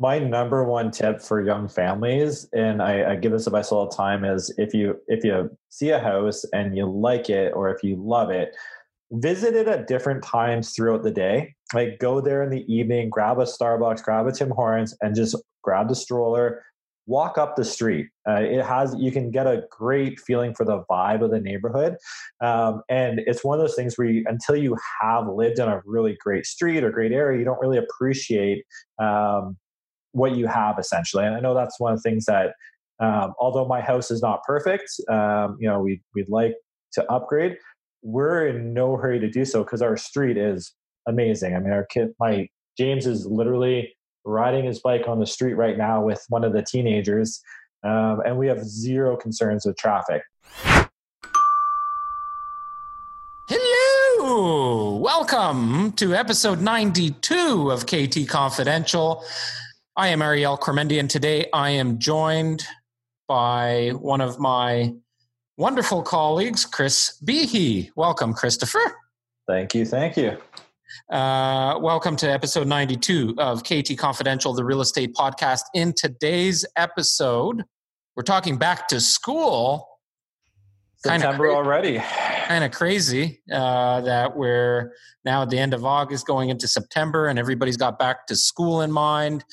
my number one tip for young families, and I, I give this advice all the time, is if you if you see a house and you like it or if you love it, visit it at different times throughout the day. Like go there in the evening, grab a Starbucks, grab a Tim Hortons, and just grab the stroller, walk up the street. Uh, it has you can get a great feeling for the vibe of the neighborhood, um, and it's one of those things where you, until you have lived on a really great street or great area, you don't really appreciate um, what you have essentially. And I know that's one of the things that, um, although my house is not perfect, um, you know, we we'd like to upgrade. We're in no hurry to do so because our street is amazing. I mean, our kid, my James is literally riding his bike on the street right now with one of the teenagers, um, and we have zero concerns with traffic. Hello, welcome to episode 92 of KT Confidential. I am Ariel Cremendi, and today I am joined by one of my wonderful colleagues, Chris Behe. Welcome, Christopher. Thank you. Thank you. Uh, welcome to episode 92 of KT Confidential, the real estate podcast. In today's episode, we're talking back to school. September cra- already. Kind of crazy uh, that we're now at the end of August going into September and everybody's got back to school in mind.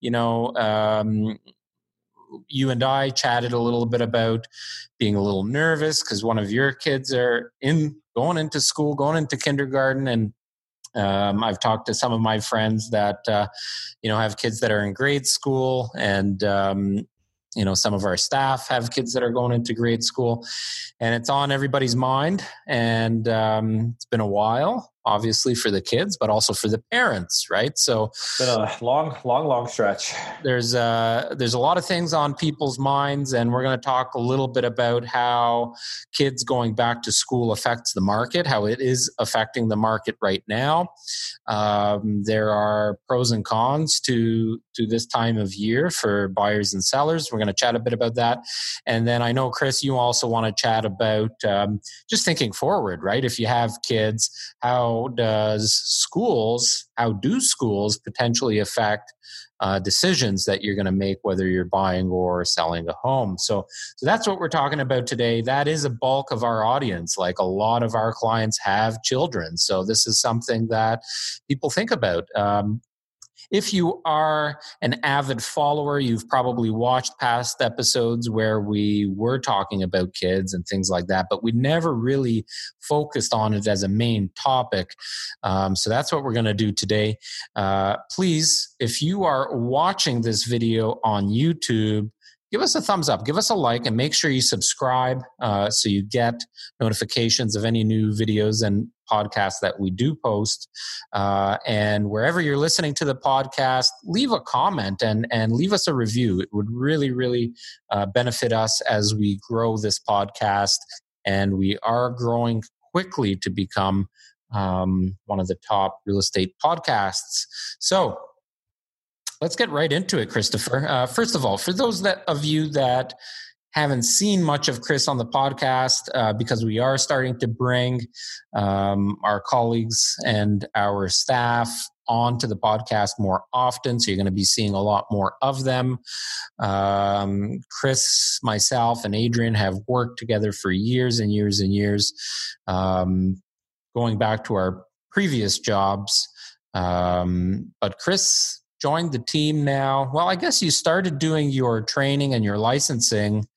You know, um, you and I chatted a little bit about being a little nervous because one of your kids are in going into school, going into kindergarten, and um, I've talked to some of my friends that uh, you know have kids that are in grade school, and um, you know some of our staff have kids that are going into grade school, and it's on everybody's mind. And um, it's been a while, obviously for the kids, but also for the parents, right? So it's been a long, long, long stretch. There's uh, there's a lot of things on people's minds, and we're going to talk a little bit about how kids going back to school affects the market, how it is affecting the market right now. Um, there are pros and cons to to this time of year for buyers and sellers. We're going to chat a bit about that, and then I know Chris, you also want to chat about um, just thinking forward, right? If you have kids, how does schools, how do schools potentially affect uh, decisions that you're going to make whether you're buying or selling a home? So so that's what we're talking about today. That is a bulk of our audience. Like a lot of our clients have children. So this is something that people think about. Um, if you are an avid follower, you've probably watched past episodes where we were talking about kids and things like that, but we never really focused on it as a main topic. Um, so that's what we're going to do today. Uh, please, if you are watching this video on YouTube, give us a thumbs up, give us a like, and make sure you subscribe uh, so you get notifications of any new videos and podcasts that we do post. Uh, and wherever you're listening to the podcast, leave a comment and, and leave us a review. It would really, really uh, benefit us as we grow this podcast. And we are growing quickly to become um, one of the top real estate podcasts. So, let's get right into it, Christopher. Uh, first of all, for those that of you that haven't seen much of Chris on the podcast, uh, because we are starting to bring um, our colleagues and our staff onto the podcast more often. So you're going to be seeing a lot more of them. Um, Chris, myself, and Adrian have worked together for years and years and years, um, going back to our previous jobs. Um, but Chris joined the team now. Well, I guess you started doing your training and your licensing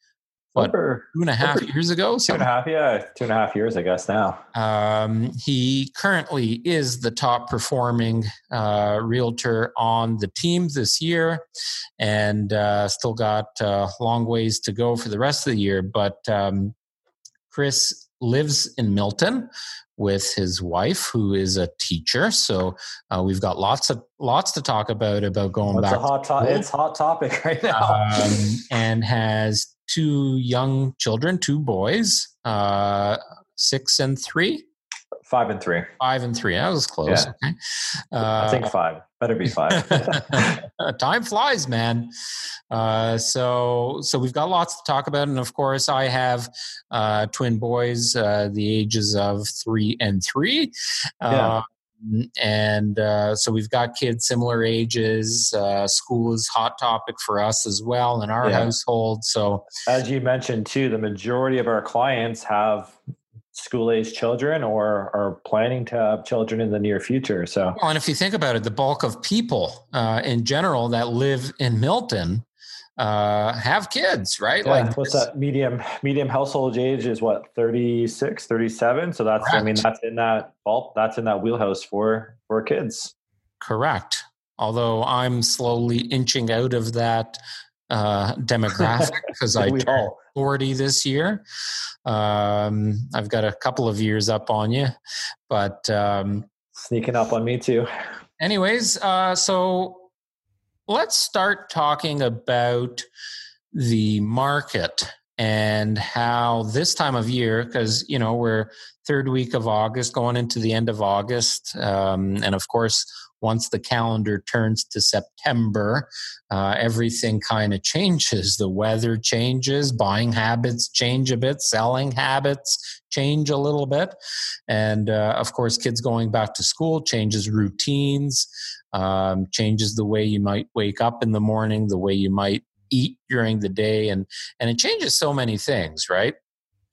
what over, two and a half years ago? Two and a half, yeah, two and a half years, I guess now. Um, he currently is the top performing uh, realtor on the team this year, and uh, still got uh, long ways to go for the rest of the year. But um, Chris lives in Milton, with his wife, who is a teacher. So uh, we've got lots of lots to talk about about going back. A hot to- it's hot topic right now. Um, and has two young children, two boys, uh, six and three. Five and three. Five and three. That was close. Yeah. Okay. Uh, I think five. Better be five. time flies, man. Uh, so, so we've got lots to talk about, and of course, I have uh, twin boys, uh, the ages of three and three. Yeah. Uh, and uh, so we've got kids similar ages. Uh, school is hot topic for us as well in our yeah. household. So, as you mentioned too, the majority of our clients have school age children or are planning to have children in the near future. So, well, and if you think about it, the bulk of people uh, in general that live in Milton uh, have kids, right? Yeah, like what's that medium medium household age is what 36, 37. So that's correct. I mean that's in that bulk that's in that wheelhouse for for kids. Correct. Although I'm slowly inching out of that uh, demographic because I all. 40 this year. Um, I've got a couple of years up on you, but um, sneaking up on me too. Anyways, uh, so let's start talking about the market and how this time of year because you know we're third week of august going into the end of august um, and of course once the calendar turns to september uh, everything kind of changes. The weather changes buying habits change a bit selling habits change a little bit and uh, of course kids going back to school changes routines um, changes the way you might wake up in the morning, the way you might eat during the day, and and it changes so many things, right?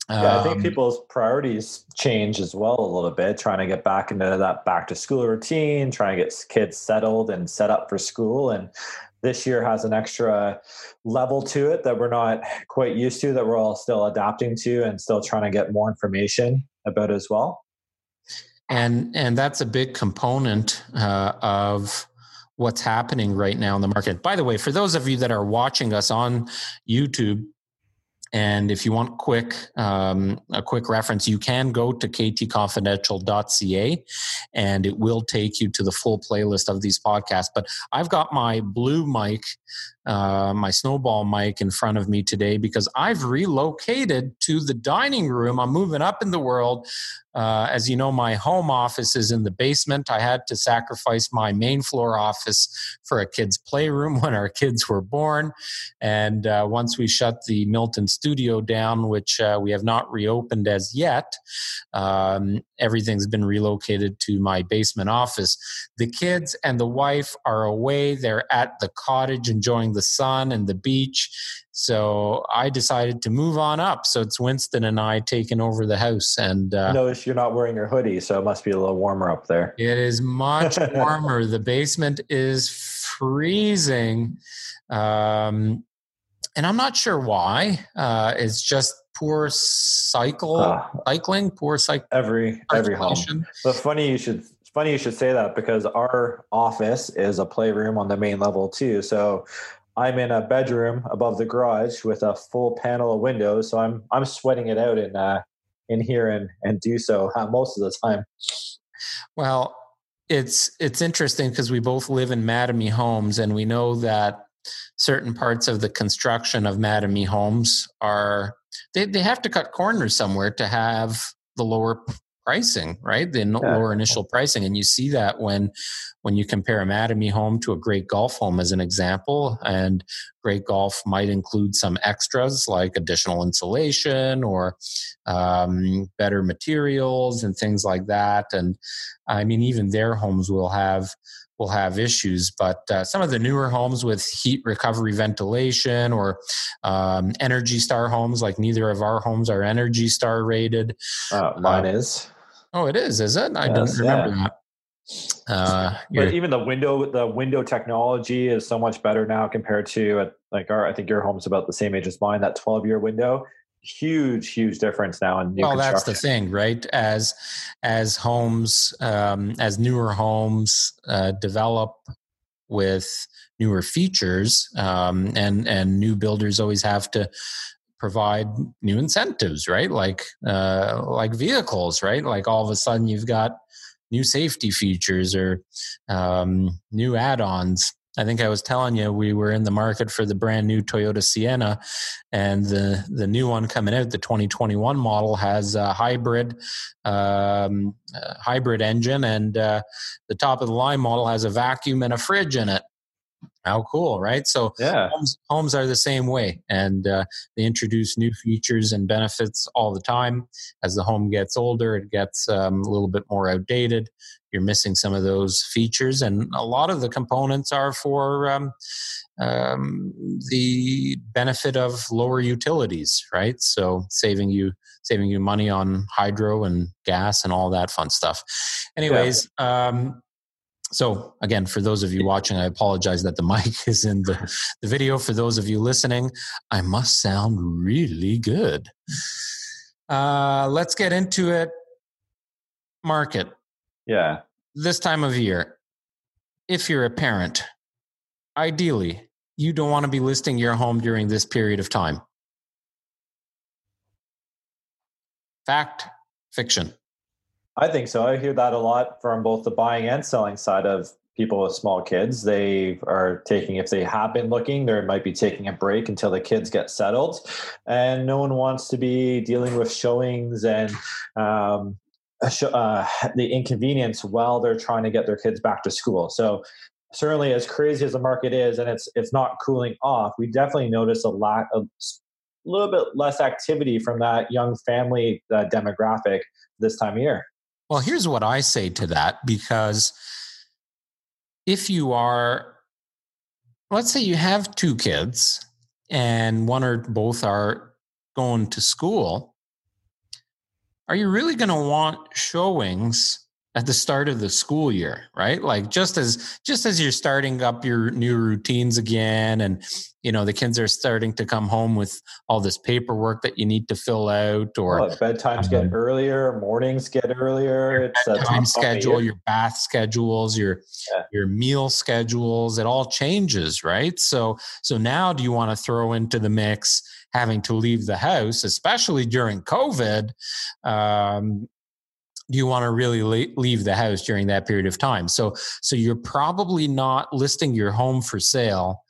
Yeah, I think um, people's priorities change as well a little bit, trying to get back into that back to school routine, trying to get kids settled and set up for school. And this year has an extra level to it that we're not quite used to, that we're all still adapting to and still trying to get more information about as well and and that's a big component uh, of what's happening right now in the market. By the way, for those of you that are watching us on YouTube, and if you want quick um, a quick reference, you can go to ktconfidential.ca and it will take you to the full playlist of these podcasts. But I've got my blue mic uh, my snowball mic in front of me today because I've relocated to the dining room. I'm moving up in the world. Uh, as you know, my home office is in the basement. I had to sacrifice my main floor office for a kid's playroom when our kids were born. And uh, once we shut the Milton studio down, which uh, we have not reopened as yet, um, everything's been relocated to my basement office. The kids and the wife are away. They're at the cottage enjoying the sun and the beach. So I decided to move on up. So it's Winston and I taking over the house. And uh, notice you're not wearing your hoodie, so it must be a little warmer up there. It is much warmer. the basement is freezing. Um, and I'm not sure why. Uh, it's just poor cycle uh, cycling, poor cycle. Every every home. But funny you should funny you should say that because our office is a playroom on the main level too. So I'm in a bedroom above the garage with a full panel of windows, so I'm I'm sweating it out in uh, in here and and do so uh, most of the time. Well, it's it's interesting because we both live in Mattamy homes, and we know that certain parts of the construction of Mattamy homes are they they have to cut corners somewhere to have the lower pricing, right? The yeah. lower initial pricing, and you see that when when you compare a Mattamy home to a Great Gulf home as an example, and Great Gulf might include some extras like additional insulation or um, better materials and things like that. And I mean, even their homes will have will have issues. But uh, some of the newer homes with heat recovery ventilation or um, Energy Star homes, like neither of our homes are Energy Star rated. Uh, mine uh, is. Oh, it is, is it? I yes, didn't remember yeah. that. Uh, but even the window, the window technology is so much better now compared to uh, like our. I think your home's about the same age as mine. That twelve year window, huge, huge difference now in new. Well, that's the thing, right? As as homes, um, as newer homes uh, develop with newer features, um, and and new builders always have to provide new incentives, right? Like uh, like vehicles, right? Like all of a sudden you've got new safety features or um, new add-ons. I think I was telling you we were in the market for the brand new Toyota Sienna, and the the new one coming out, the 2021 model, has a hybrid um, hybrid engine, and uh, the top of the line model has a vacuum and a fridge in it. How cool, right? So yeah, homes, homes are the same way, and uh, they introduce new features and benefits all the time. As the home gets older, it gets um, a little bit more outdated. You're missing some of those features, and a lot of the components are for um, um, the benefit of lower utilities, right? So saving you saving you money on hydro and gas and all that fun stuff. Anyways, yeah. So again, for those of you watching, I apologize that the mic is in the, the video. For those of you listening, I must sound really good. Uh, let's get into it. Market. Yeah. This time of year, if you're a parent, ideally, you don't want to be listing your home during this period of time. Fact, fiction. I think so. I hear that a lot from both the buying and selling side of people with small kids. They are taking, if they have been looking, they might be taking a break until the kids get settled. And no one wants to be dealing with showings and um, uh, the inconvenience while they're trying to get their kids back to school. So certainly as crazy as the market is and it's it's not cooling off we definitely notice a lot of a little bit less activity from that young family uh, demographic this time of year well, here's what I say to that because if you are, let's say you have two kids and one or both are going to school, are you really going to want showings at the start of the school year right? Like just as just as you're starting up your new routines again and you know the kids are starting to come home with all this paperwork that you need to fill out or oh, bedtimes um, get earlier mornings get earlier it's a time schedule your bath schedules your yeah. your meal schedules it all changes right? So so now do you want to throw into the mix having to leave the house especially during covid um, do you want to really leave the house during that period of time so so you're probably not listing your home for sale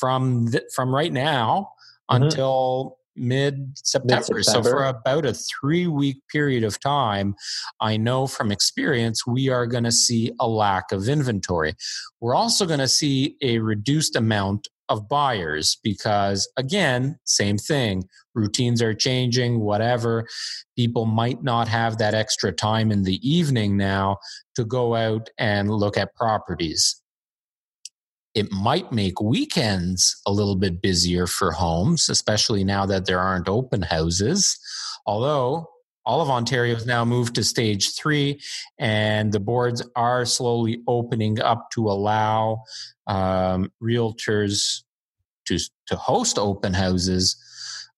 from the, from right now mm-hmm. until mid September. So, for about a three week period of time, I know from experience we are going to see a lack of inventory. We're also going to see a reduced amount of buyers because again same thing routines are changing whatever people might not have that extra time in the evening now to go out and look at properties it might make weekends a little bit busier for homes especially now that there aren't open houses although all of Ontario has now moved to stage three, and the boards are slowly opening up to allow um, realtors to to host open houses.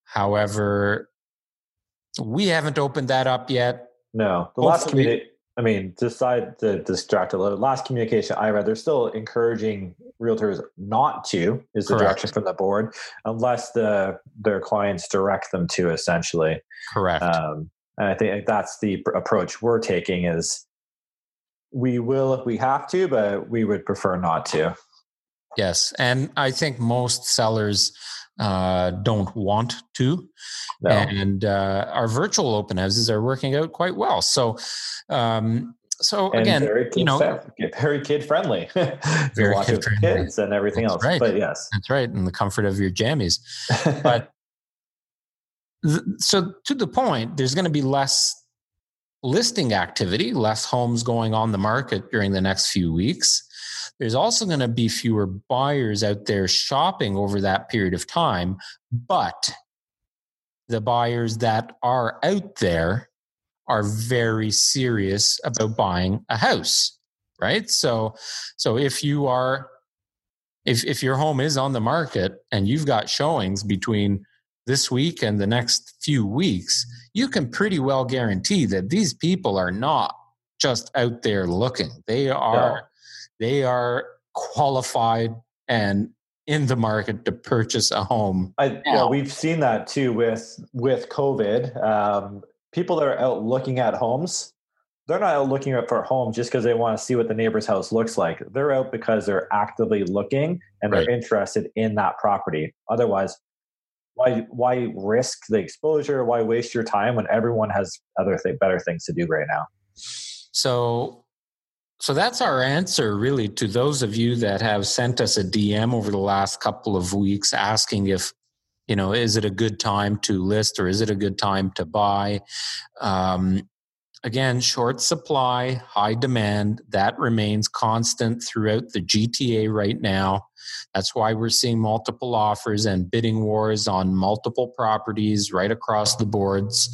However, we haven't opened that up yet. No, the Hopefully, last community. I mean, decide to distract a little. Last communication I read, they're still encouraging realtors not to. Is the Correct. direction from the board, unless the their clients direct them to. Essentially, correct. Um, and I think that's the approach we're taking. Is we will if we have to, but we would prefer not to. Yes, and I think most sellers uh, don't want to, no. and uh, our virtual open houses are working out quite well. So, um, so and again, you know, very kid friendly, very kid friendly. kids and everything that's else. Right. But yes, that's right, in the comfort of your jammies. but th- so to the point, there's going to be less listing activity, less homes going on the market during the next few weeks there's also going to be fewer buyers out there shopping over that period of time. But the buyers that are out there are very serious about buying a house, right? So, so if you are, if, if your home is on the market and you've got showings between this week and the next few weeks, you can pretty well guarantee that these people are not just out there looking. They are they are qualified and in the market to purchase a home. I, yeah, we've seen that too with with COVID. Um, people that are out looking at homes, they're not out looking for homes just because they want to see what the neighbor's house looks like. They're out because they're actively looking and they're right. interested in that property. Otherwise, why why risk the exposure? Why waste your time when everyone has other th- better things to do right now? So so that's our answer, really, to those of you that have sent us a DM over the last couple of weeks asking if, you know, is it a good time to list or is it a good time to buy? Um, again, short supply, high demand, that remains constant throughout the GTA right now. That's why we're seeing multiple offers and bidding wars on multiple properties right across the boards.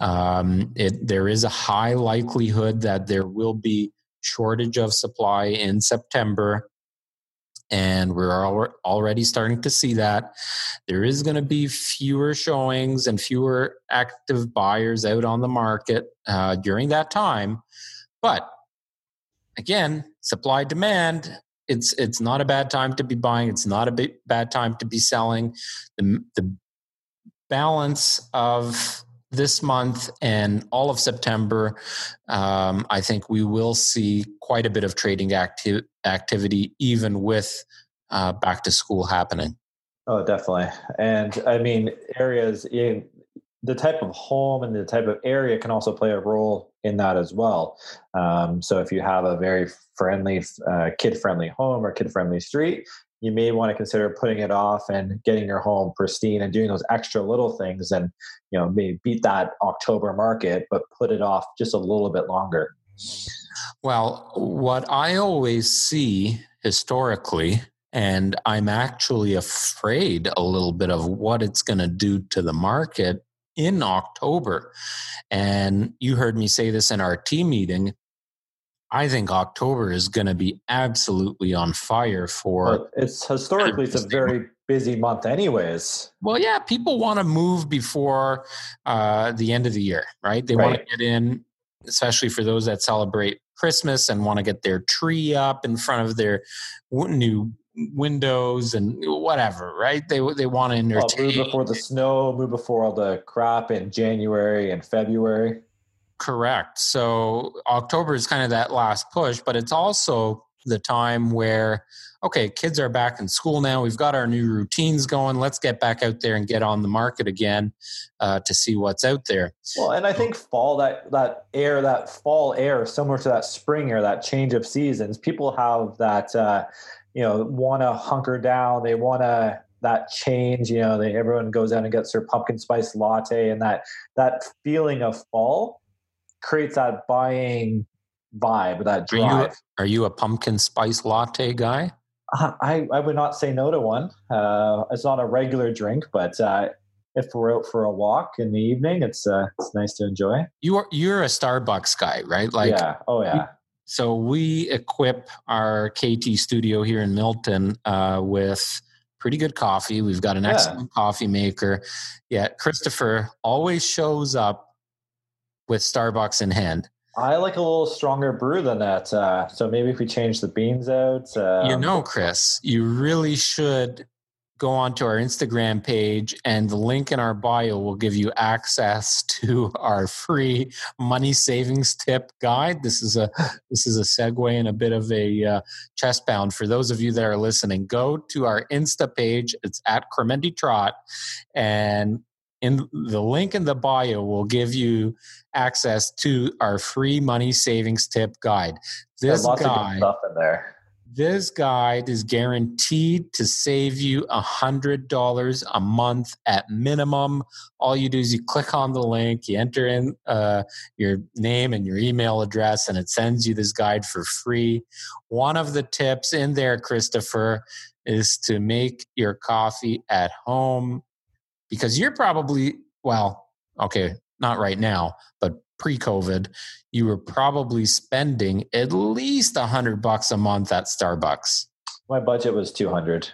Um, it, there is a high likelihood that there will be shortage of supply in September. And we're already starting to see that. There is going to be fewer showings and fewer active buyers out on the market uh, during that time. But again, supply demand it's it's not a bad time to be buying. It's not a bad time to be selling. The, the balance of this month and all of September, um, I think we will see quite a bit of trading acti- activity, even with uh, back to school happening. Oh, definitely. And I mean, areas in the type of home and the type of area can also play a role in that as well. Um, so if you have a very friendly, uh, kid friendly home or kid friendly street, you may want to consider putting it off and getting your home pristine and doing those extra little things and you know maybe beat that october market but put it off just a little bit longer. Well what i always see historically and i'm actually afraid a little bit of what it's going to do to the market in october and you heard me say this in our team meeting I think October is going to be absolutely on fire for. But it's historically it's a very busy month, anyways. Well, yeah, people want to move before uh, the end of the year, right? They right. want to get in, especially for those that celebrate Christmas and want to get their tree up in front of their new windows and whatever, right? They they want to entertain. Well, move before the snow, move before all the crop in January and February. Correct. So October is kind of that last push, but it's also the time where okay kids are back in school now we've got our new routines going let's get back out there and get on the market again uh, to see what's out there well and i think fall that that air that fall air similar to that spring air that change of seasons people have that uh, you know want to hunker down they want to that change you know they, everyone goes out and gets their pumpkin spice latte and that that feeling of fall creates that buying vibe, that drive. Are you, are you a pumpkin spice latte guy? Uh, I, I would not say no to one. Uh, it's not a regular drink, but uh, if we're out for a walk in the evening, it's uh, it's nice to enjoy. You are you're a Starbucks guy, right? Like yeah, oh yeah. So we equip our KT studio here in Milton uh, with pretty good coffee. We've got an yeah. excellent coffee maker. Yeah, Christopher always shows up with Starbucks in hand. I like a little stronger brew than that. Uh, so maybe if we change the beans out. Um, you know, Chris, you really should go onto our Instagram page, and the link in our bio will give you access to our free money savings tip guide. This is a this is a segue and a bit of a uh, chest bound for those of you that are listening. Go to our Insta page. It's at Cremendi Trot, and in the link in the bio will give you access to our free money savings tip guide. This guide, stuff in there. This guide is guaranteed to save you a hundred dollars a month at minimum. All you do is you click on the link, you enter in uh, your name and your email address, and it sends you this guide for free. One of the tips in there, Christopher, is to make your coffee at home because you're probably well okay not right now but pre-covid you were probably spending at least a hundred bucks a month at starbucks. My budget was 200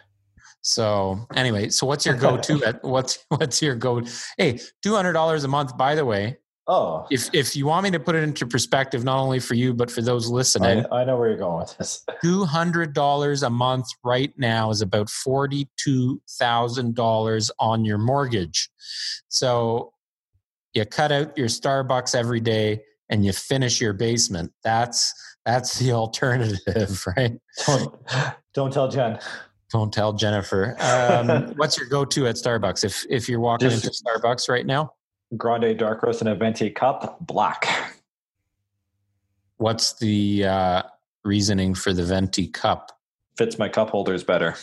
so anyway so what's your go-to at what's what's your go hey $200 a month by the way Oh, if if you want me to put it into perspective, not only for you but for those listening, I, I know where you're going with this. Two hundred dollars a month right now is about forty two thousand dollars on your mortgage. So you cut out your Starbucks every day and you finish your basement. That's that's the alternative, right? Don't don't tell Jen. Don't tell Jennifer. Um, what's your go-to at Starbucks if if you're walking Just, into Starbucks right now? Grande dark roast and a venti cup, black. What's the uh, reasoning for the venti cup Fits my cup holders better.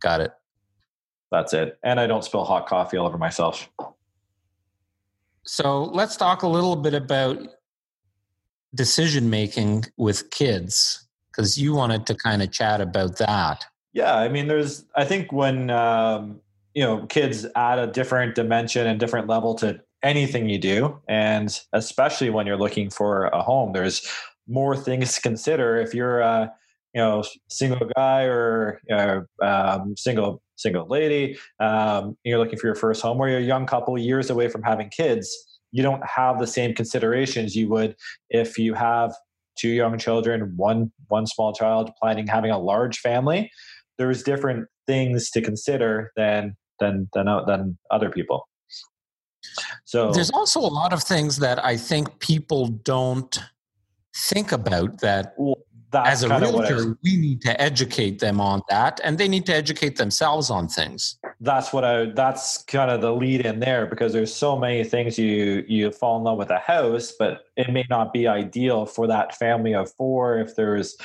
got it That's it. And I don't spill hot coffee all over myself. so let's talk a little bit about decision making with kids because you wanted to kind of chat about that Yeah, I mean, there's. I think when um, you know kids add a different dimension and different level to anything you do, and especially when you're looking for a home, there's more things to consider. If you're a you know single guy or you know, um, single single lady, um, you're looking for your first home, or you're a young couple years away from having kids, you don't have the same considerations you would if you have two young children, one one small child, planning having a large family there's different things to consider than than than uh, than other people. So There's also a lot of things that I think people don't think about that well, as a kind of what I realtor, we need to educate them on that and they need to educate themselves on things. that's what I that's kind of the lead in there because there's so many things you you fall in love with a house, but it may not be ideal for that family of four if there's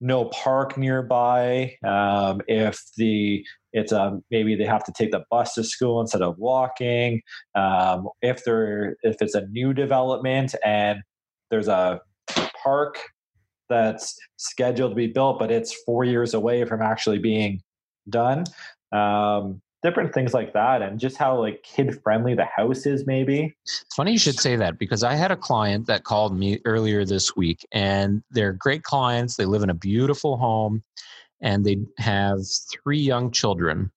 no park nearby um, if the it's a maybe they have to take the bus to school instead of walking um, if they're if it's a new development and there's a park that's scheduled to be built but it's four years away from actually being done um, different things like that and just how like kid friendly the house is maybe It's funny you should say that because I had a client that called me earlier this week and they're great clients. They live in a beautiful home and they have three young children.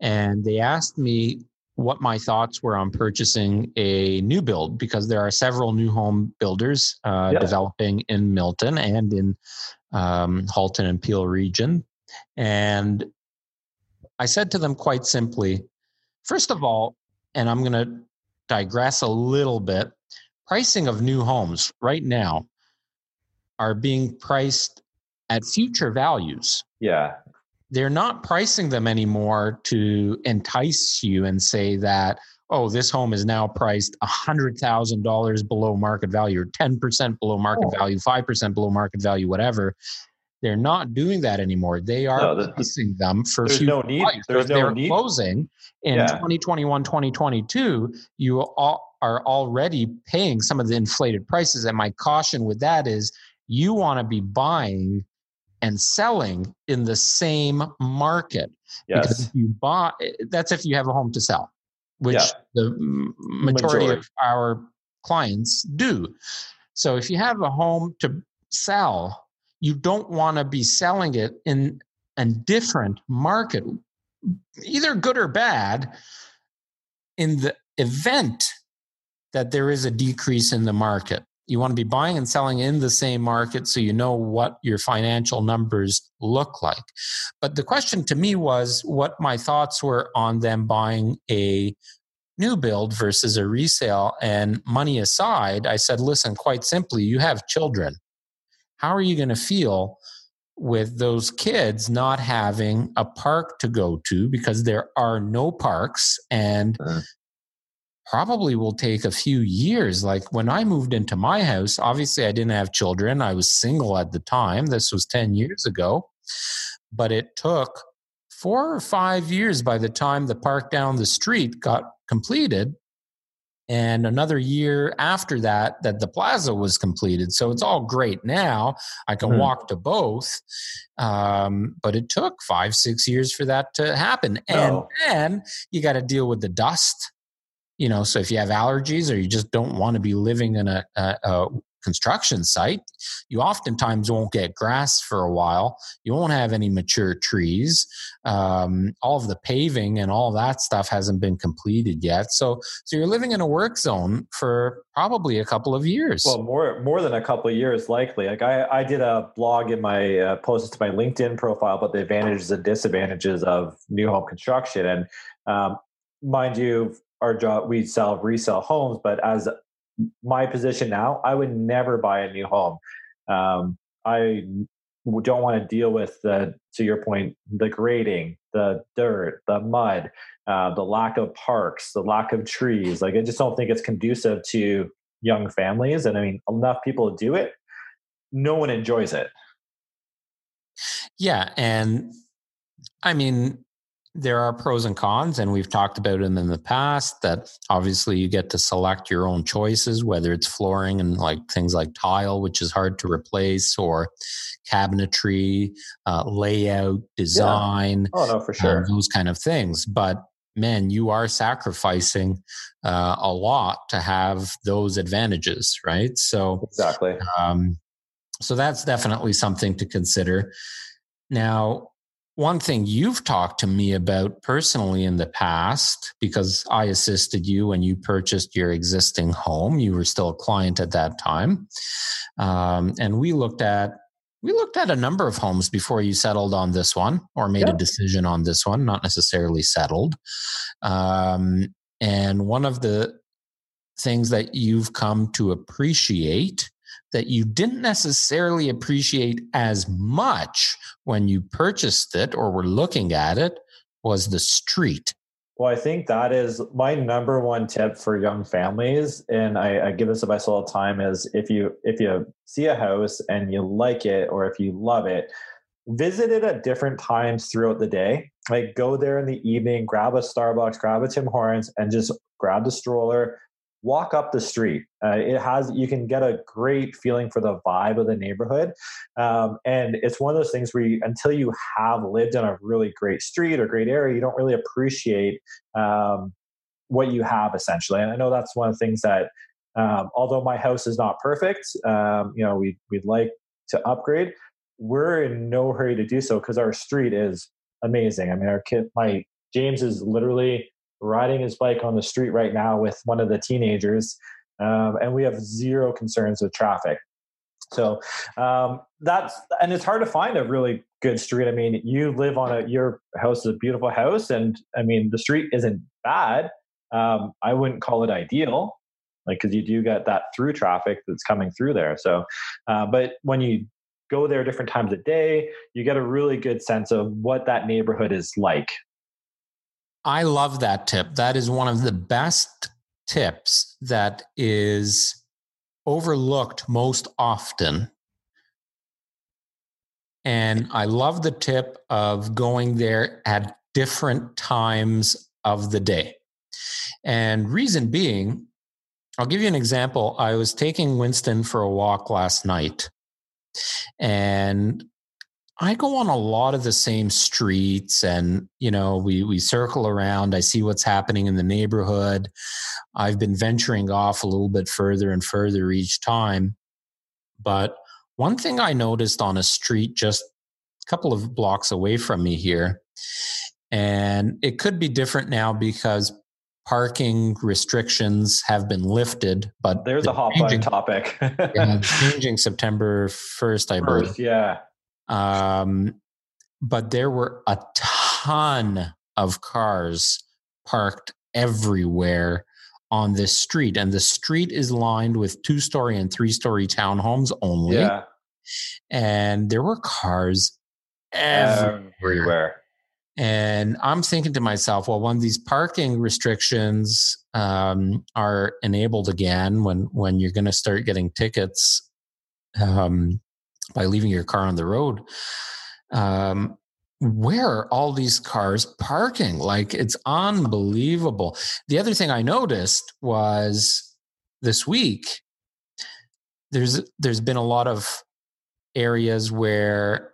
And they asked me what my thoughts were on purchasing a new build because there are several new home builders uh, Yeah. developing in Milton and in um, Halton and Peel region. And I said to them quite simply, first of all, and I'm going to digress a little bit, pricing of new homes right now are being priced at future values. Yeah They're not pricing them anymore to entice you and say that, oh, this home is now priced $100,000 below market value or 10% below market Oh. value, 5% below market value, whatever. They're not doing that anymore. They are No, pricing them for there's no need. There's if no they're need closing in Yeah. 2021 2022 you all are already paying some of the inflated prices and my caution with that is you want to be buying and selling in the same market because if you buy eh, that's if you have a home to sell which Yeah. the majority, Majority. of our clients do so if you have a home to sell you don't want to be selling it in a different market either good or bad in the event that there is a decrease in the market you want to be buying and selling in the same market so you know what your financial numbers look like. But the question to me was what my thoughts were on them buying a new build versus a resale. And money aside i said listen quite simply you have children. How are you going to feel with those kids not having a park to go to because there are no parks and Uh. Probably will take a few years. Like when i moved into my house obviously i didn't have children. I was single at the time. This was 10 years ago. But it took four or five years by the time the park down the street got completed and another year after that that the plaza was completed. So it's all great now. I can Hmm. walk to both. Um, but it took five six years for that to happen. And No. then you got to deal with the dust you know so if you have allergies or you just don't want to be living in a, a, a construction site you oftentimes won't get grass for a while you won't have any mature trees um, all of the paving and all that stuff hasn't been completed yet so so you're living in a work zone for probably a couple of years Well, more more than a couple of years, likely. Like I, I did a blog in my uh, posted to my LinkedIn profile about the advantages and disadvantages of new home construction. And um, mind you, our job we sell resell homes, but as my position now, I would never buy a new home. Um, I don't want to deal with the to your point the grading the dirt the mud uh, the lack of parks the lack of trees like i just don't think it's conducive to young families and i mean enough people do it no one enjoys it. Yeah. And I mean, there are pros and cons, and we've talked about them in the past. That obviously you get to select your own choices, whether it's flooring and like things like tile, which is hard to replace, or cabinetry, uh, layout, design. Yeah. Oh no, for sure. Uh, those kind of things. But man, you are sacrificing uh, a lot to have those advantages, right? So exactly. Um, so that's definitely something to consider. Now, one thing you've talked to me about personally in the past, because I assisted you when you purchased your existing home, you were still a client at that time, um, and we looked at we looked at a number of homes before you settled on this one or made a decision on this one, not necessarily settled. Um, and one of the things that you've come to appreciate that you didn't necessarily appreciate as much when you purchased it or were looking at it was the street. Well, I think that is my number one tip for young families, and I, I give this advice all the time: is if you if you see a house and you like it, or if you love it, visit it at different times throughout the day. Like go there in the evening, grab a Starbucks, grab a Tim Hortons, and just grab the stroller, walk up the street. Uh, it has you can get a great feeling for the vibe of the neighborhood, um, and it's one of those things where you, until you have lived in a really great street or great area, you don't really appreciate um, what you have essentially. And I know that's one of the things that, um, although my house is not perfect, um, you know, we we'd like to upgrade. We're in no hurry to do so because our street is amazing. I mean, our kid, my James is literally riding his bike on the street right now with one of the teenagers, um, and we have zero concerns with traffic. So um, that's and it's hard to find a really good street. I mean, you live on a your house is a beautiful house, and I mean the street isn't bad. Um, I wouldn't call it ideal, like because you do get that through traffic that's coming through there. So, uh, but when you go there different times a day, you get a really good sense of what that neighborhood is like. I love that tip. That is one of the best tips that is overlooked most often. And I love the tip of going there at different times of the day. And reason being, I'll give you an example. I was taking Winston for a walk last night, and I go on a lot of the same streets and you know we we circle around I see what's happening in the neighborhood. I've been venturing off a little bit further and further each time. But one thing I noticed on a street just a couple of blocks away from me here and it could be different now because parking restrictions have been lifted but there's a hot button topic. Yeah, changing September 1st I believe. yeah um, but there were a ton of cars parked everywhere on this street. And the street is lined with two story and three story townhomes only. Yeah. And there were cars everywhere. everywhere. And I'm thinking to myself, well, when these parking restrictions um, are enabled again, when when you're going to start getting tickets, um, by leaving your car on the road. Um, where are all these cars parking? Like it's unbelievable. The other thing i noticed was this week there's there's been a lot of areas where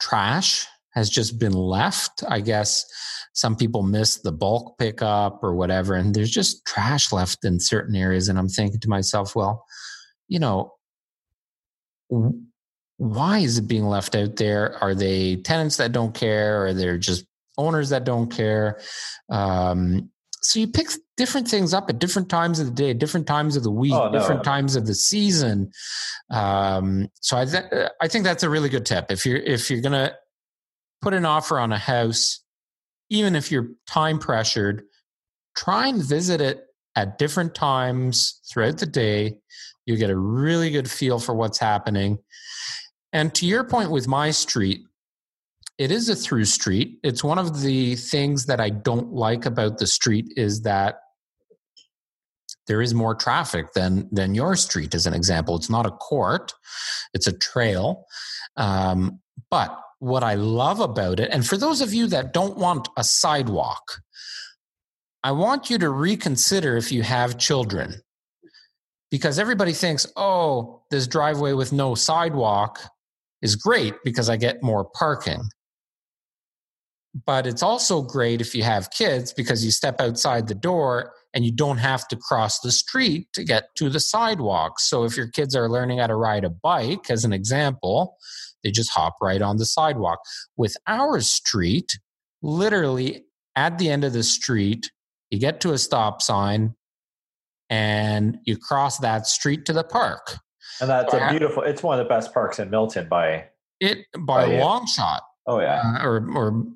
trash has just been left. I guess some people miss the bulk pickup or whatever and there's just trash left in certain areas and i'm thinking to myself well you know why is it being left out there? Are they tenants that don't care? Or are they just owners that don't care? Um, so you pick different things up at different times of the day, different times of the week, oh, no. different times of the season. Um, so I, th- I think that's a really good tip. If you're if you're gonna put an offer on a house, even if you're time pressured, try and visit it at different times throughout the day. You get a really good feel for what's happening. And to your point with my street, it is a through street. It's one of the things that I don't like about the street is that there is more traffic than than your street as an example. It's not a court. It's a trail. Um, but what i love about it and for those of you that don't want a sidewalk i want you to reconsider if you have children. Because everybody thinks oh this driveway with no sidewalk is great because i get more parking but it's also great if you have kids because you step outside the door and you don't have to cross the street to get to the sidewalk. So if your kids are learning how to ride a bike, as an example, they just hop right on the sidewalk. With our street, literally at the end of the street, you get to a stop sign and you cross that street to the park. And that's a beautiful. It's one of the best parks in Milton by it by, by a long shot. Oh yeah, uh, or or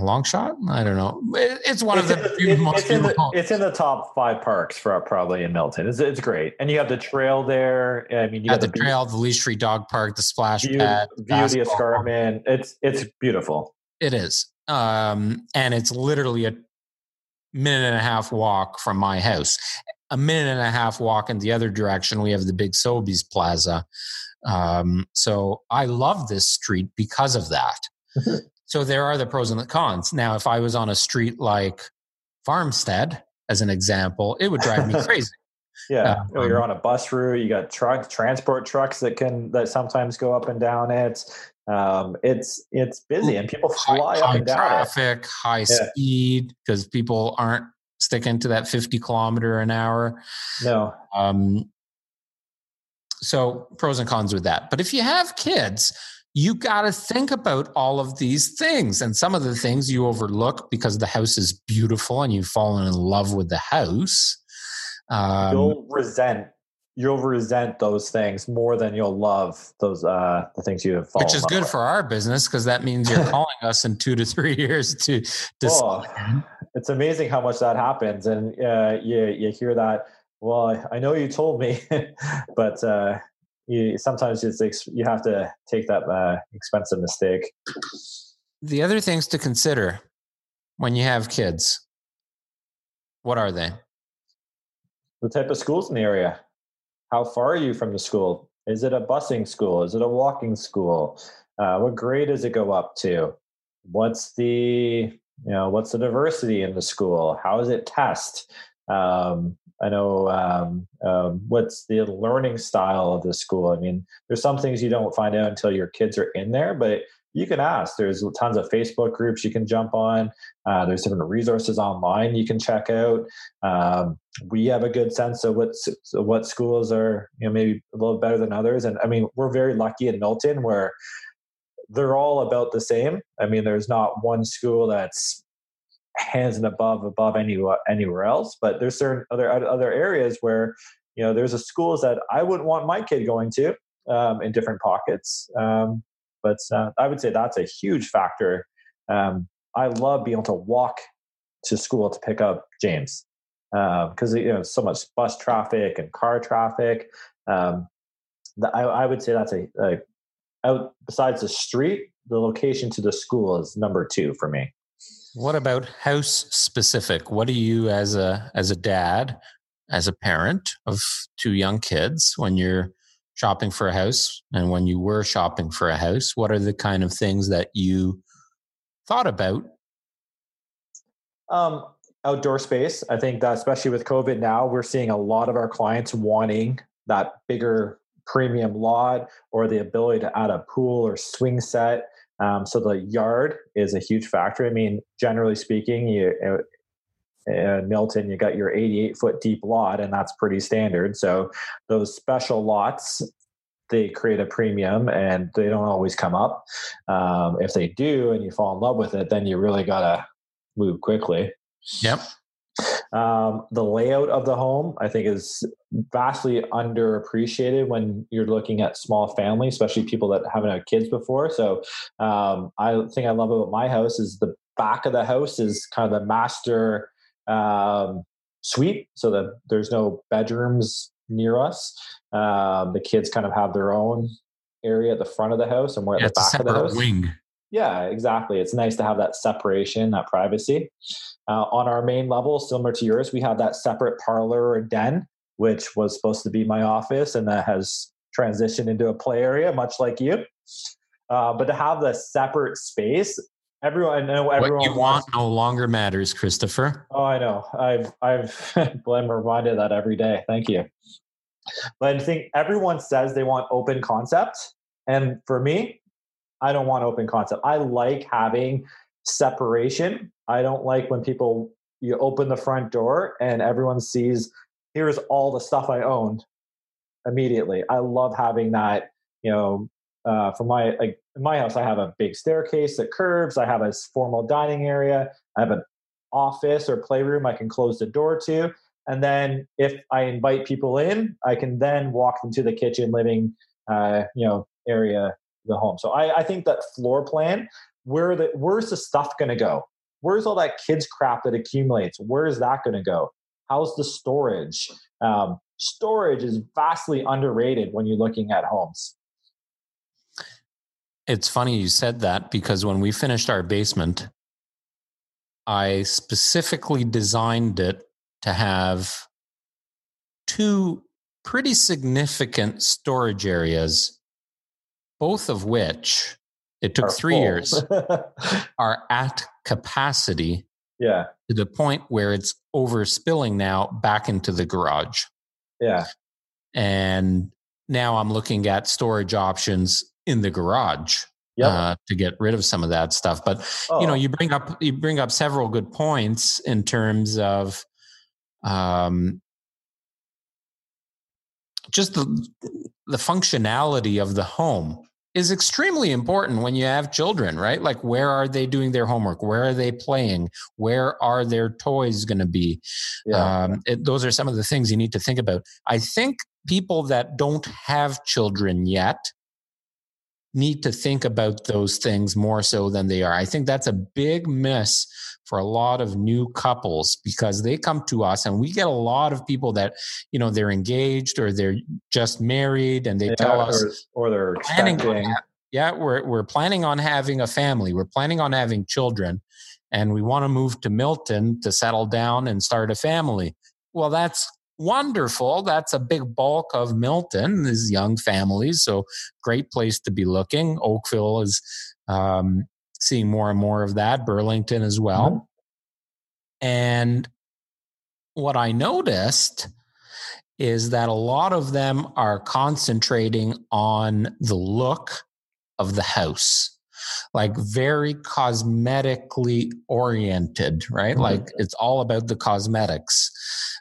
a long shot? I don't know. It's one it's of the, the most it's in the, it's in the top five parks for probably in Milton. It's, it's great, and you have the trail there. I mean, you have the, the, trail, the Leash Street Dog Park, the splash view, pad, view the escarpment. It's it's beautiful. It is, um, and it's literally a minute and a half walk from my house. A minute and a half walk in the other direction, we have the big Sobeys Plaza. Um, so I love this street because of that. So there are the pros and the cons. Now, if I was on a street like Farmstead, as an example, it would drive me crazy. yeah, um, you're on a bus route. You got truck transport trucks that can that sometimes go up and down it. Um, it's it's busy and people fly high, up and down traffic, it. high yeah. speed because people aren't sticking to that 50 kilometer an hour. No. Um, so pros and cons with that. But if you have kids, you got to think about all of these things. And some of the things you overlook because the house is beautiful and you've fallen in love with the house. Um, you'll resent you'll resent those things more than you'll love those uh the things you have which is good with. for our business because that means you're calling us in two to three years to to oh, it's amazing how much that happens and uh you you hear that well i know you told me but uh you sometimes it's you have to take that uh, expensive mistake. The other things to consider when you have kids, what are they? The type of schools in the area. How far are you from the school? Is it a busing school? Is it a walking school? Uh, what grade does it go up to? What's the you know what's the diversity in the school? How is it test? Um, I know um, um, what's the learning style of the school. I mean, there's some things you don't find out until your kids are in there, but you can ask. There's tons of Facebook groups you can jump on. Uh, there's different resources online you can check out. Um, we have a good sense of what what schools are, you know, maybe a little better than others. And I mean, we're very lucky in Milton where they're all about the same. I mean, there's not one school that's hands and above above any, anywhere else. But there's certain other other areas where you know there's a schools that I wouldn't want my kid going to um, in different pockets. Um, but uh, I would say that's a huge factor. Um, I love being able to walk to school to pick up James because uh, you know so much bus traffic and car traffic. Um, I, I, would say that's a, a out besides the street, the location to the school is number two for me. What about house specific? What do you as a as a dad, as a parent of two young kids, when you're shopping for a house and when you were shopping for a house, what are the kind of things that you thought about? Um, outdoor space. I think that especially with COVID now, we're seeing a lot of our clients wanting that bigger premium lot or the ability to add a pool or swing set um, so the yard is a huge factor. I mean, generally speaking, you uh, Milton, you got your 88 foot deep lot, and that's pretty standard. So those special lots, they create a premium, and they don't always come up. Um, if they do, and you fall in love with it, then you really gotta move quickly. Yep. Um, the layout of the home, I think, is vastly underappreciated when you're looking at small families, especially people that haven't had kids before. So, um, I think I love about my house is the back of the house is kind of the master um, suite, so that there's no bedrooms near us. Um, the kids kind of have their own area at the front of the house, and we're at yeah, the back of the house. Wing. Yeah, exactly. It's nice to have that separation, that privacy. Uh, on our main level, similar to yours, we have that separate parlor or den, which was supposed to be my office, and that has transitioned into a play area, much like you. Uh, but to have the separate space, everyone, I know everyone. What you want no longer matters, Christopher. Oh, I know. I've I've been reminded that every day. Thank you. But I think everyone says they want open concept, and for me, I don't want open concept. I like having separation. I don't like when people you open the front door and everyone sees here's all the stuff I owned immediately. I love having that, you know, uh, for my like in my house, I have a big staircase that curves. I have a formal dining area. I have an office or playroom I can close the door to. And then if I invite people in, I can then walk them to the kitchen, living, uh, you know, area the home. So I, I think that floor plan, where the where's the stuff going to go? Where's all that kids crap that accumulates? Where is that going to go? How's the storage? Um, storage is vastly underrated when you're looking at homes. It's funny you said that because when we finished our basement, I specifically designed it to have two pretty significant storage areas both of which it took three full. years, are at capacity. Yeah. To the point where it's overspilling now back into the garage. Yeah. And now I'm looking at storage options in the garage yep. uh, to get rid of some of that stuff. But oh. you know, oh. you bring up you bring up several good points in terms of um, just the the functionality of the home is extremely important when you have children, right? Like, where are they doing their homework? Where are they playing? Where are their toys going to be? Yeah. Um, it, those are some of the things you need to think about. I think people that don't have children yet need to think about those things more so than they are. I think that's a big miss for a lot of new couples because they come to us and we get a lot of people that, you know, they're engaged or they're just married and they yeah, tell us or, or they're planning on, yeah, we're we're planning on having a family. We're planning on having children and we want to move to Milton to settle down and start a family. Well, that's wonderful. That's a big bulk of Milton is young families. So great place to be looking. Oakville is um, seeing more and more of that. Burlington as well. Mm-hmm. And what I noticed is that a lot of them are concentrating on the look of the house like very cosmetically oriented right mm-hmm. like it's all about the cosmetics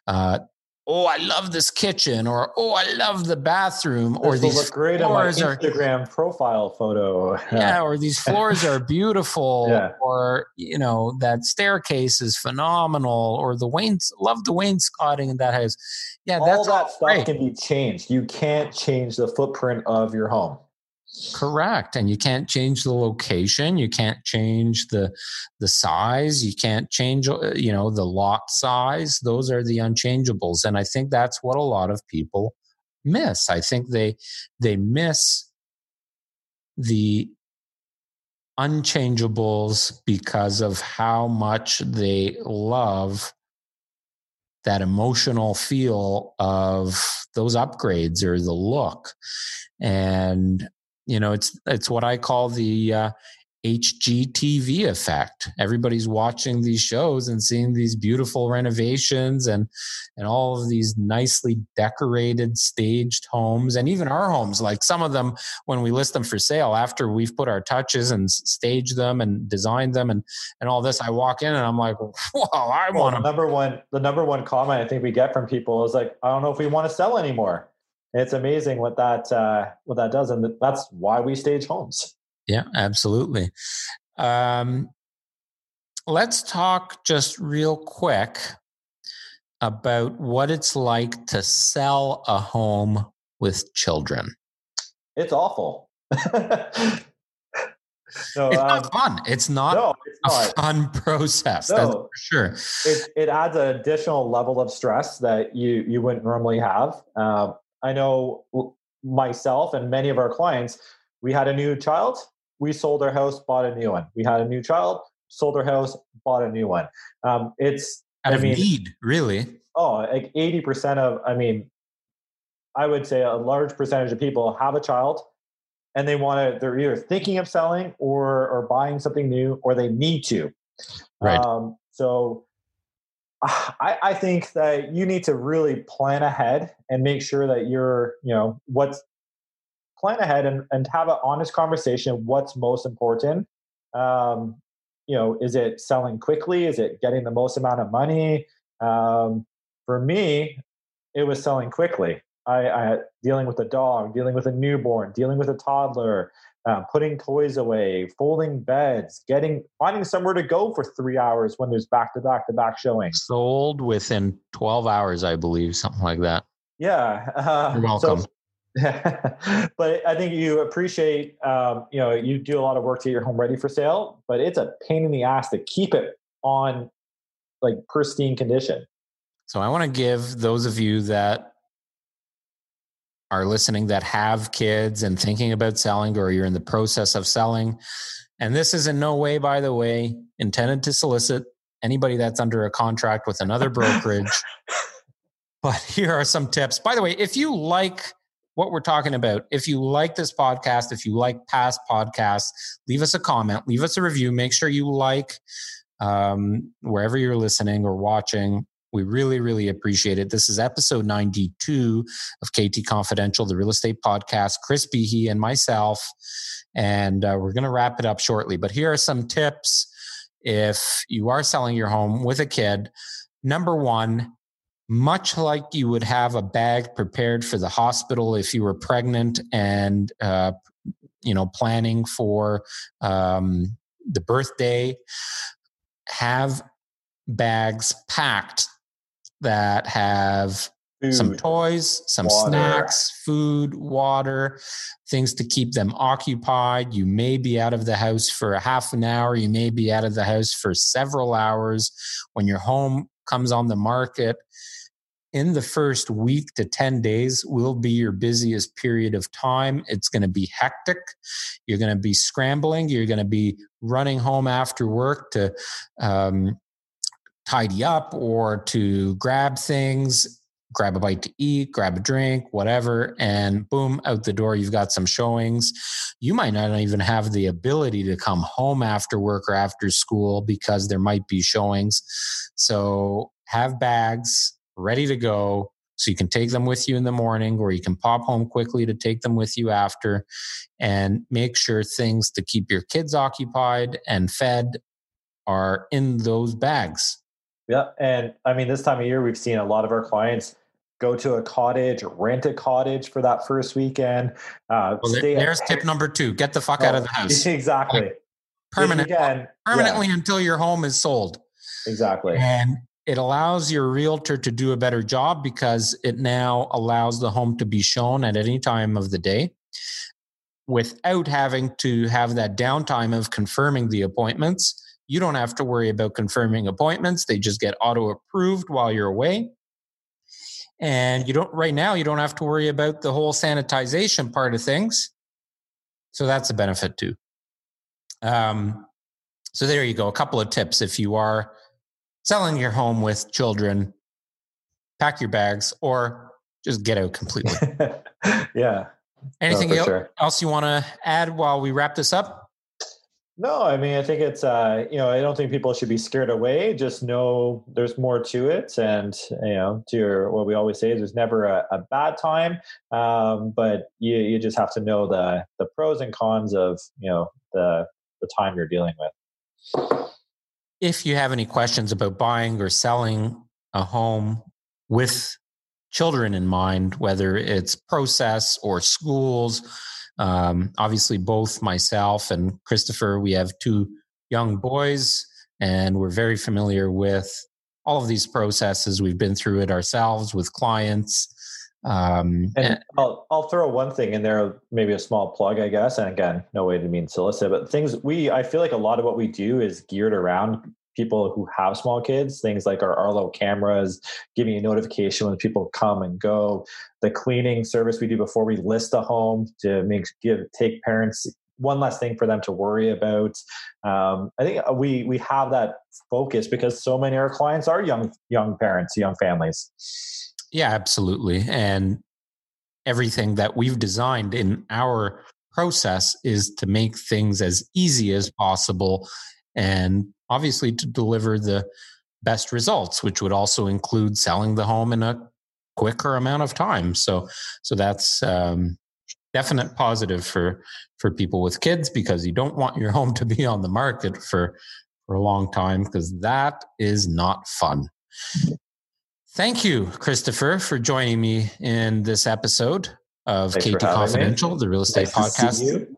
uh, oh, I love this kitchen, or oh, I love the bathroom, or these look great on Instagram are, profile photo. yeah, or these floors are beautiful, yeah. or you know that staircase is phenomenal, or the Wayne's love the wainscoting in that house. Yeah, all that's that stuff great. can be changed. You can't change the footprint of your home. Correct. And you can't change the location. You can't change the the size. You can't change uh, you know the lot size. Those are the unchangeables. And I think that's what a lot of people miss. I think they they miss the unchangeables because of how much they love that emotional feel of those upgrades or the look and you know it's it's what i call the uh, hgtv effect. Everybody's watching these shows and seeing these beautiful renovations and and all of these nicely decorated staged homes and even our homes. Like some of them when we list them for sale after we've put our touches and staged them and designed them and and all this i walk in and i'm like whoa i well, want the number one the number one comment i think we get from people is like i don't know if we want to sell anymore it's amazing what that uh, what that does, and that's why we stage homes. Yeah, absolutely. Um, let's talk just real quick about what it's like to sell a home with children. It's awful. No, it's um, not fun. It's not no, it's a fun process. No, for sure. It, it adds an additional level of stress that you you wouldn't normally have. Um, I know myself and many of our clients, we had a new child we sold our house, bought a new one. We had a new child, sold our house, bought a new one. Um, it's out I of mean, need, really. Oh, like eighty percent of, I mean, I would say a large percentage of people have a child, and they want to. They're either thinking of selling or or buying something new, or they need to. Right. Um, so I, I, think that you need to really plan ahead and make sure that you're, you know, what's plan ahead and, and have an honest conversation. What's most important? Um, you know, is it selling quickly? Is it getting the most amount of money? Um, for me, it was selling quickly. I, I dealing with a dog, dealing with a newborn, dealing with a toddler, um, putting toys away, folding beds, getting finding somewhere to go for three hours when there's back to back to back showings. Sold within twelve hours, I believe, something like that. Yeah, uh, you're welcome. So, but I think you appreciate, um, you know, you do a lot of work to get your home ready for sale, but it's a pain in the ass to keep it on like pristine condition. So I want to give those of you that are listening that have kids and thinking about selling or you're in the process of selling. And this is in no way, by the way, intended to solicit anybody that's under a contract with another brokerage. but here are some tips. By the way, if you like what we're talking about, if you like this podcast, if you like past podcasts, leave us a comment, leave us a review. Make sure you like um, wherever you're listening or watching. We really, really appreciate it. This is episode 92 of KT Confidential, the real estate podcast. Chris Behe and myself. And uh, we're going to wrap it up shortly. But here are some tips if you are selling your home with a kid. Number one, much like you would have a bag prepared for the hospital if you were pregnant and uh, you know planning for um, the birthday have bags packed that have food, some toys, some water. snacks, food, water, things to keep them occupied. You may be out of the house for a half an hour. You may be out of the house for several hours. When your home comes on the market, in the first week to 10 days will be your busiest period of time. It's going to be hectic. You're going to be scrambling. You're going to be running home after work to um, tidy up or to grab things, grab a bite to eat, grab a drink, whatever, and boom, out the door, you've got some showings. You might not even have the ability to come home after work or after school because there might be showings. So have bags ready to go. So you can take them with you in the morning or you can pop home quickly to take them with you after and make sure things to keep your kids occupied and fed are in those bags yeah. And I mean, this time of year, we've seen a lot of our clients go to a cottage, rent a cottage for that first weekend. Uh, well, there's at- tip number two get the fuck oh, out of the house. Exactly. Like, permanent, again, permanently yeah. until your home is sold. Exactly. And it allows your realtor to do a better job because it now allows the home to be shown at any time of the day without having to have that downtime of confirming the appointments you don't have to worry about confirming appointments. They just get auto approved while you're away. And you don't, right now, you don't have to worry about the whole sanitization part of things. So that's a benefit too. Um, so there you go. A couple of tips if you are selling your home with children, pack your bags or just get out completely. yeah. Anything no, else, sure. else you want to add while we wrap this up? No, I mean, I think it's, uh, you know, I don't think people should be scared away. Just know there's more to it. And, you know, to your, what we always say is there's never a, a bad time. Um, but you, you just have to know the, the pros and cons of, you know, the, the time you're dealing with. If you have any questions about buying or selling a home with children in mind, whether it's process or schools, um, obviously, both myself and Christopher, we have two young boys, and we're very familiar with all of these processes. We've been through it ourselves with clients. Um, and I'll, I'll throw one thing in there, maybe a small plug, I guess. And again, no way to mean solicit, but things we, I feel like a lot of what we do is geared around people who have small kids, things like our Arlo cameras, giving a notification when people come and go, the cleaning service we do before we list a home to make give take parents one less thing for them to worry about. Um, I think we we have that focus because so many of our clients are young young parents, young families. Yeah, absolutely. And everything that we've designed in our process is to make things as easy as possible and obviously to deliver the best results which would also include selling the home in a quicker amount of time so so that's um, definite positive for for people with kids because you don't want your home to be on the market for for a long time because that is not fun thank you christopher for joining me in this episode of Thanks KT Confidential, me. the real estate nice podcast.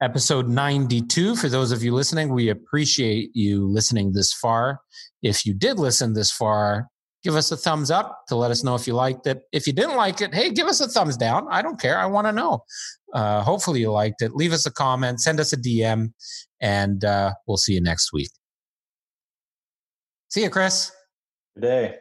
Episode 92. For those of you listening, we appreciate you listening this far. If you did listen this far, give us a thumbs up to let us know if you liked it. If you didn't like it, hey, give us a thumbs down. I don't care. I want to know. Uh, hopefully, you liked it. Leave us a comment, send us a DM, and uh, we'll see you next week. See you, Chris. Good day.